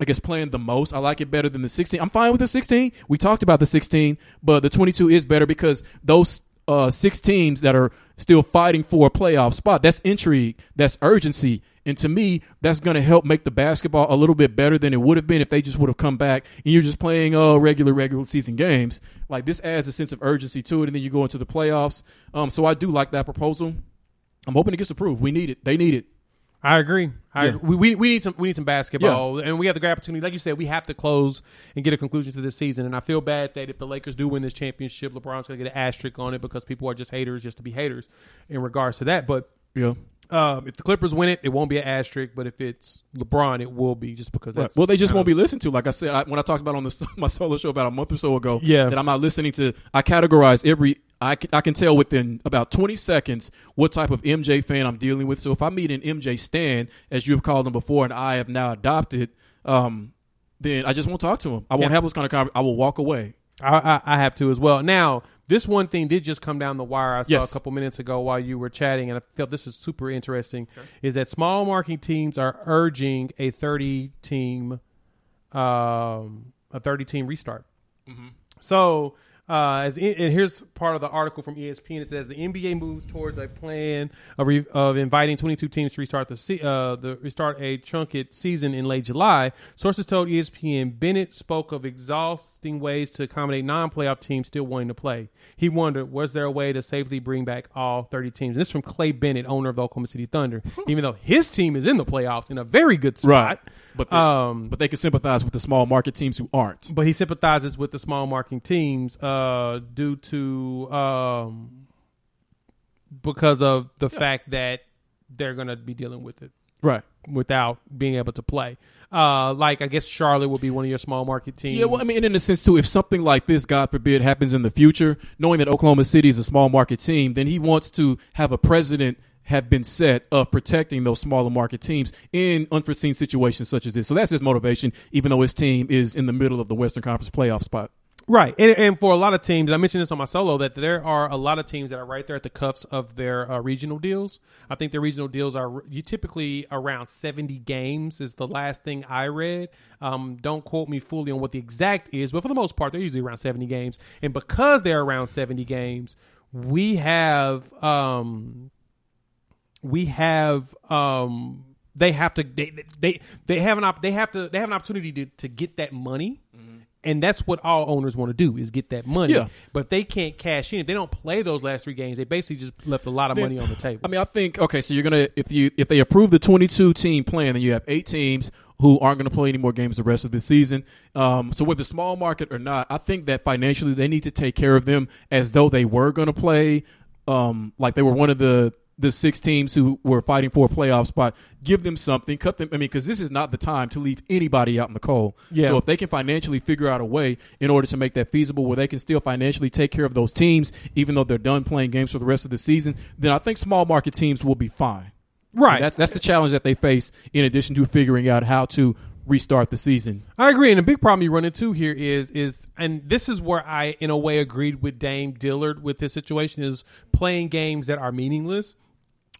I guess playing the most. I like it better than the 16. I'm fine with the 16. We talked about the 16, but the 22 is better because those uh, six teams that are still fighting for a playoff spot, that's intrigue, that's urgency. And to me, that's going to help make the basketball a little bit better than it would have been if they just would have come back and you're just playing uh, regular, regular season games. Like this adds a sense of urgency to it, and then you go into the playoffs. Um, so I do like that proposal. I'm hoping it gets approved. We need it. They need it. I agree. I Yeah. agree. We, we need some we need some basketball, and we have the great opportunity. Like you said, we have to close and get a conclusion to this season. And I feel bad that if the Lakers do win this championship, LeBron's going to get an asterisk on it because people are just haters, just to be haters, in regards to that. But Yeah. um, if the Clippers win it, it won't be an asterisk. But if it's LeBron, it will be just because. Right. Well, they just won't be listened to. Like I said, I, when I talked about on the, my solo show about a month or so ago, Yeah. that I'm not listening to. I categorize every. I can, I can tell within about 20 seconds what type of MJ fan I'm dealing with. So if I meet an MJ stan, as you have called him before, and I have now adopted, um, then I just won't talk to him. I won't Yeah. have this kind of conversation. I will walk away. I, I, I have to as well. Now, this one thing did just come down the wire. I saw Yes. a couple minutes ago while you were chatting, and I felt this is super interesting. Is that small marking teams are urging a thirty team, um, a thirty team restart. So, uh, as in, and here's part of the article from ESPN. It says the NBA moves towards a plan of, re, of inviting 22 teams to restart the uh, the restart a truncated season in late July. Sources told ESPN Bennett spoke of exhausting ways to accommodate non-playoff teams still wanting to play. He wondered, was there a way to safely bring back all 30 teams? And this is from Clay Bennett, owner of the Oklahoma City Thunder. Even though his team is in the playoffs in a very good spot, But they, um, but they can sympathize with the small market teams who aren't. but he sympathizes with the small marking teams uh, due to um, because of the fact that they're going to be dealing with it Right. without being able to play. Uh, like I guess Charlotte will be one of your small market teams. Yeah, well, I mean, in a sense too, if something like this, God forbid, happens in the future, knowing that Oklahoma City is a small market team, then he wants to have a president have been set of protecting those smaller market teams in unforeseen situations such as this. So that's his motivation, even though his team is in the middle of the Western Conference playoff spot. Right, and, and for a lot of teams, I mentioned this on my solo, that there are a lot of teams that are right there at the cuffs of their uh, regional deals. I think their regional deals are you typically around seventy games is the last thing I read. Um, don't quote me fully on what the exact is, but for the most part, they're usually around seventy games. And because they're around seventy games, we have um, we have um, they have to they they they have an op- they have to they have an opportunity to to get that money. And that's what all owners want to do is get that money. Yeah. But they can't cash in. If they don't play those last three games, they basically just left a lot of Then- money on the table. I mean, I think okay, so you're gonna if you if they approve the 22 team plan, then you have eight teams who aren't going to play any more games the rest of the season. Um, so whether small market or not, I think that financially they need to take care of them as though they were going to play, um, like they were one of the the six teams who were fighting for a playoff spot, give them something, cut them. I mean, because this is not the time to leave anybody out in the cold. Yeah. So if they can financially figure out a way in order to make that feasible, where they can still financially take care of those teams, even though they're done playing games for the rest of the season, then I think small market teams will be fine. Right. And that's that's the challenge that they face. In addition to figuring out how to restart the season. I agree, and the big problem you run into here is is, and this is where I, in a way, agreed with Dame Lillard with this situation is playing games that are meaningless.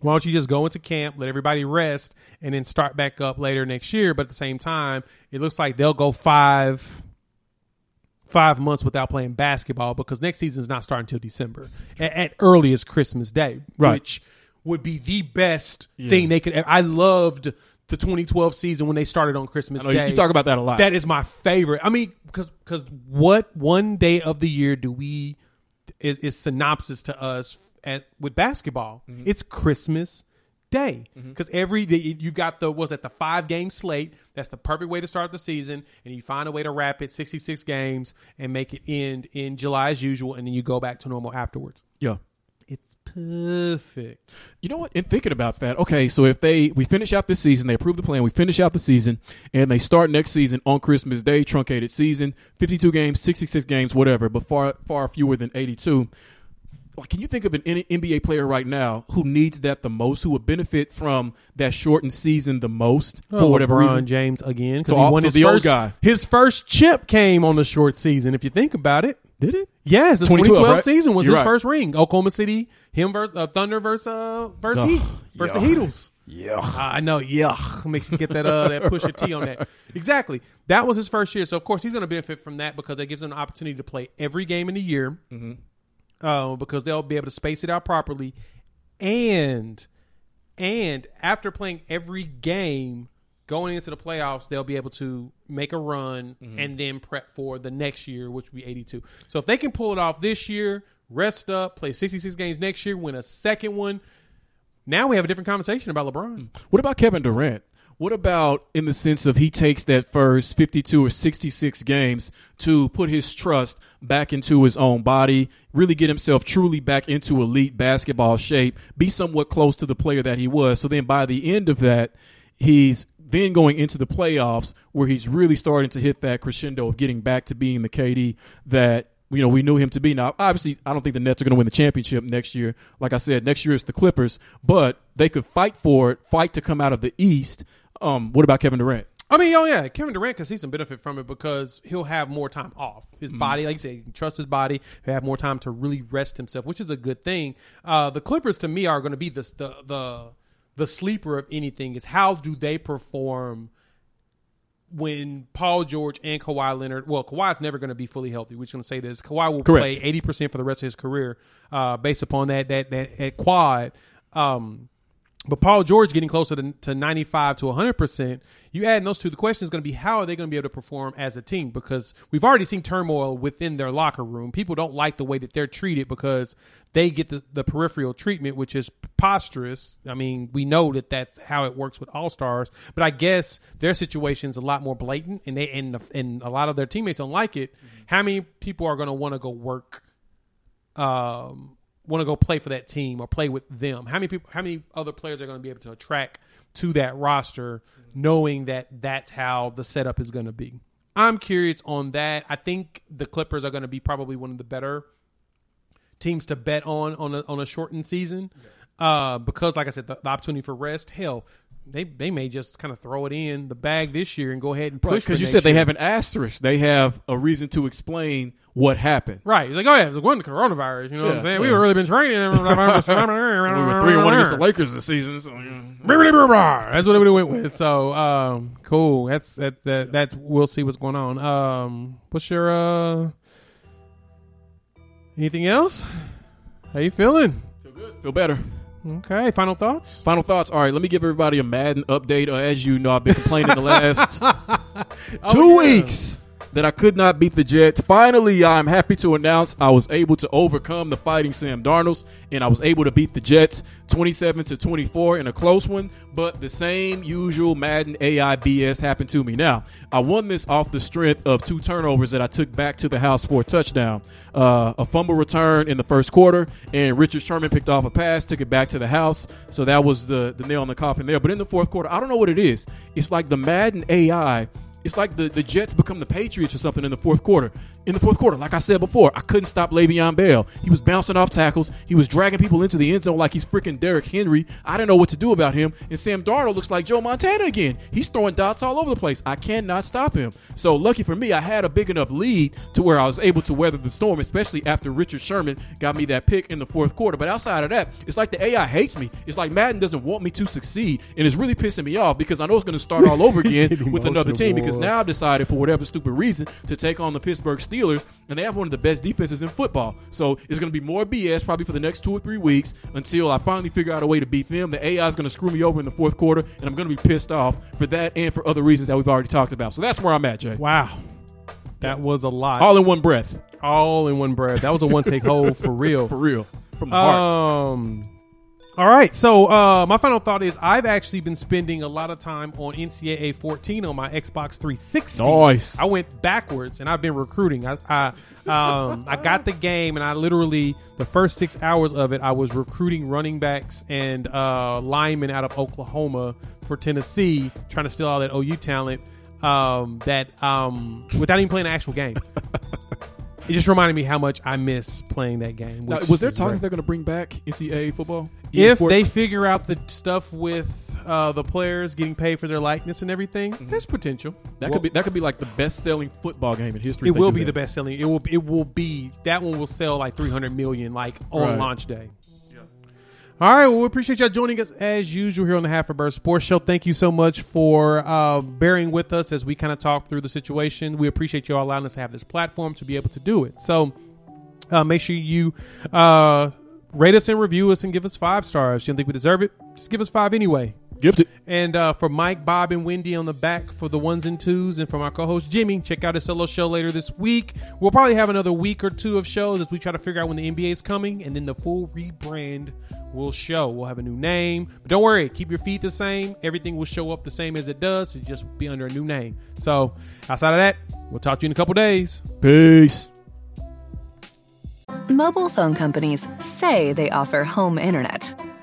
Why don't you just go into camp, let everybody rest, and then start back up later next year? But at the same time, it looks like they'll go five five months without playing basketball because next season is not starting until December at, at earliest Christmas Day, Right. which would be the best thing they could. I loved the 2012 season when they started on Christmas know Day. you talk about that a lot. That is my favorite. I mean, because because what one day of the year do we is, is synopsis to us at with basketball? Mm-hmm. It's Christmas Day because every day you've got the was at the five game slate. That's the perfect way to start the season, and you find a way to wrap it 66 games and make it end in July as usual, and then you go back to normal afterwards. Yeah. It's perfect. You know what? In thinking about that, okay, so if they we finish out this season, they approve the plan, we finish out the season, and they start next season on Christmas Day, truncated season, fifty-two games, sixty-six games, whatever, but far far fewer than eighty-two. Like, can you think of an NBA player right now who needs that the most, who would benefit from that shortened season the most for whatever LeBron reason? James again because So he won so his first, guy. His first chip came on the short season. If you think about it, Did it? yes, the 2012, 2012 right? season was You're his right. first ring. Oklahoma City, him versus uh, Thunder versus uh, versus Ugh, Heat versus the. Heatles. Yeah, I know. Yeah, makes you get that uh that push a T on that. Exactly. That was his first year, so of course he's going to benefit from that because that gives him an opportunity to play every game in the year. Mm-hmm. Uh, because they'll be able to space it out properly, and and after playing every game going into the playoffs, they'll be able to make a run Mm-hmm. and then prep for the next year, which will be 82. So if they can pull it off this year, rest up, play 66 games next year, win a second one, now we have a different conversation about LeBron. What about Kevin Durant? What about in the sense of he takes that first 52 or 66 games to put his trust back into his own body, really get himself truly back into elite basketball shape, be somewhat close to the player that he was. So then by the end of that, he's then going into the playoffs where he's really starting to hit that crescendo of getting back to being the KD that you know we knew him to be. Now, obviously, I don't think the Nets are going to win the championship next year. Like I said, next year it's the Clippers, but they could fight for it, fight to come out of the East. Um, what about Kevin Durant? I mean, oh yeah, Kevin Durant can see some benefit from it because he'll have more time off. His Mm-hmm. body, like you said, he can trust his body. He'll have more time to really rest himself, which is a good thing. Uh, the Clippers, to me, are going to be the, the the the sleeper of anything. Is how do they perform when Paul George and Kawhi Leonard? Well, Kawhi's never going to be fully healthy. We're just going to say this: Kawhi will Correct. play eighty percent for the rest of his career, uh, based upon that that that, that quad. Um, but Paul George getting closer to, to 95 to 100%, you add those two, the question is going to be how are they going to be able to perform as a team? Because we've already seen turmoil within their locker room. People don't like the way that they're treated because they get the, the peripheral treatment, which is preposterous. I mean, we know that that's how it works with all stars, but I guess their situation's a lot more blatant and they and, and a lot of their teammates don't like it. How many people are going to want to go work um, want to go play for that team or play with them? How many people? How many other players are going to be able to attract to that roster, knowing that that's how the setup is going to be? I'm curious on that. I think the Clippers are going to be probably one of the better teams to bet on on a, on a shortened season uh, because, like I said, the, the opportunity for rest. Hell, they they may just kind of throw it in the bag this year and go ahead and push. Because you said they have an asterisk. They have a reason to explain what happened. Right. He's like, oh yeah, it's one coronavirus. You know what I'm Yeah, saying? We've really been training. We were three and one against the Lakers this season. So, yeah. That's what we went with. So, um, cool. That's that. That that we'll see what's going on. Um, what's your uh? Anything else? How you feeling? Feel good. Feel better. Okay. Final thoughts. Final thoughts. All right, let me give everybody a Madden update. Uh, as you know, I've been complaining the last two Oh, yeah. weeks that I could not beat the Jets. Finally, I'm happy to announce I was able to overcome the fighting Sam Darnolds, and I was able to beat the Jets 27 to 24 in a close one. But the same usual Madden AI BS happened to me. Now, I won this off the strength of two turnovers that I took back to the house for a touchdown. Uh, a fumble return in the first quarter, and Richard Sherman picked off a pass, took it back to the house. So that was the, the nail in the coffin there. But in the fourth quarter, I don't know what it is. It's like the Madden AI it's like the, the Jets become the Patriots or something in the fourth quarter. In the fourth quarter, like I said before, I couldn't stop Le'Veon Bell. He was bouncing off tackles. He was dragging people into the end zone like he's freaking Derrick Henry. I didn't know what to do about him. And Sam Darnold looks like Joe Montana again. He's throwing dots all over the place. I cannot stop him. So lucky for me, I had a big enough lead to where I was able to weather the storm, especially after Richard Sherman got me that pick in the fourth quarter. But outside of that, it's like the AI hates me. It's like Madden doesn't want me to succeed, and it's really pissing me off because I know it's going to start all over again with another team. Because now I've decided for whatever stupid reason to take on the Pittsburgh Steelers, and they have one of the best defenses in football. So it's going to be more BS probably for the next two or three weeks until I finally figure out a way to beat them. The AI is going to screw me over in the fourth quarter, and I'm going to be pissed off for that and for other reasons that we've already talked about. So that's where I'm at, Jay. Wow. That was a lot. All in one breath. All in one breath. That was a one take hold for real. For real. From the um, heart. All right, so uh, my final thought is I've actually been spending a lot of time on NCAA 14 on my Xbox 360. Nice. I went backwards and I've been recruiting. I I, um, I got the game and I literally the first six hours of it I was recruiting running backs and uh, linemen out of Oklahoma for Tennessee, trying to steal all that OU talent. Um, that um, without even playing an actual game. It just reminded me how much I miss playing that game. Now, was there talk that they're going to bring back NCAA football? If Sports? they figure out the stuff with uh, the players getting paid for their likeness and everything, there's potential. Mm-hmm. that Well, could be that could be like the best selling football game in history. It will be that. the best selling. It will. It will be that one will sell like 300 million like on Right. launch day. All right. Well, we appreciate y'all joining us as usual here on the Half a Bird Sports Show. Thank you so much for uh, bearing with us as we kind of talk through the situation. We appreciate you all allowing us to have this platform to be able to do it. So uh, make sure you uh, rate us and review us and give us five stars. You don't think we deserve it? Just give us five anyway. Gifted. And uh, for Mike, Bob, and Wendy on the back for the ones and twos, and for my co-host Jimmy, check out his solo show later this week. We'll probably have another week or two of shows as we try to figure out when the NBA is coming, and then the full rebrand will show. We'll have a new name, but don't worry, keep your feet the same. Everything will show up the same as it does. It just be under a new name. So outside of that, we'll talk to you in a couple days. Peace. Mobile phone companies say they offer home internet.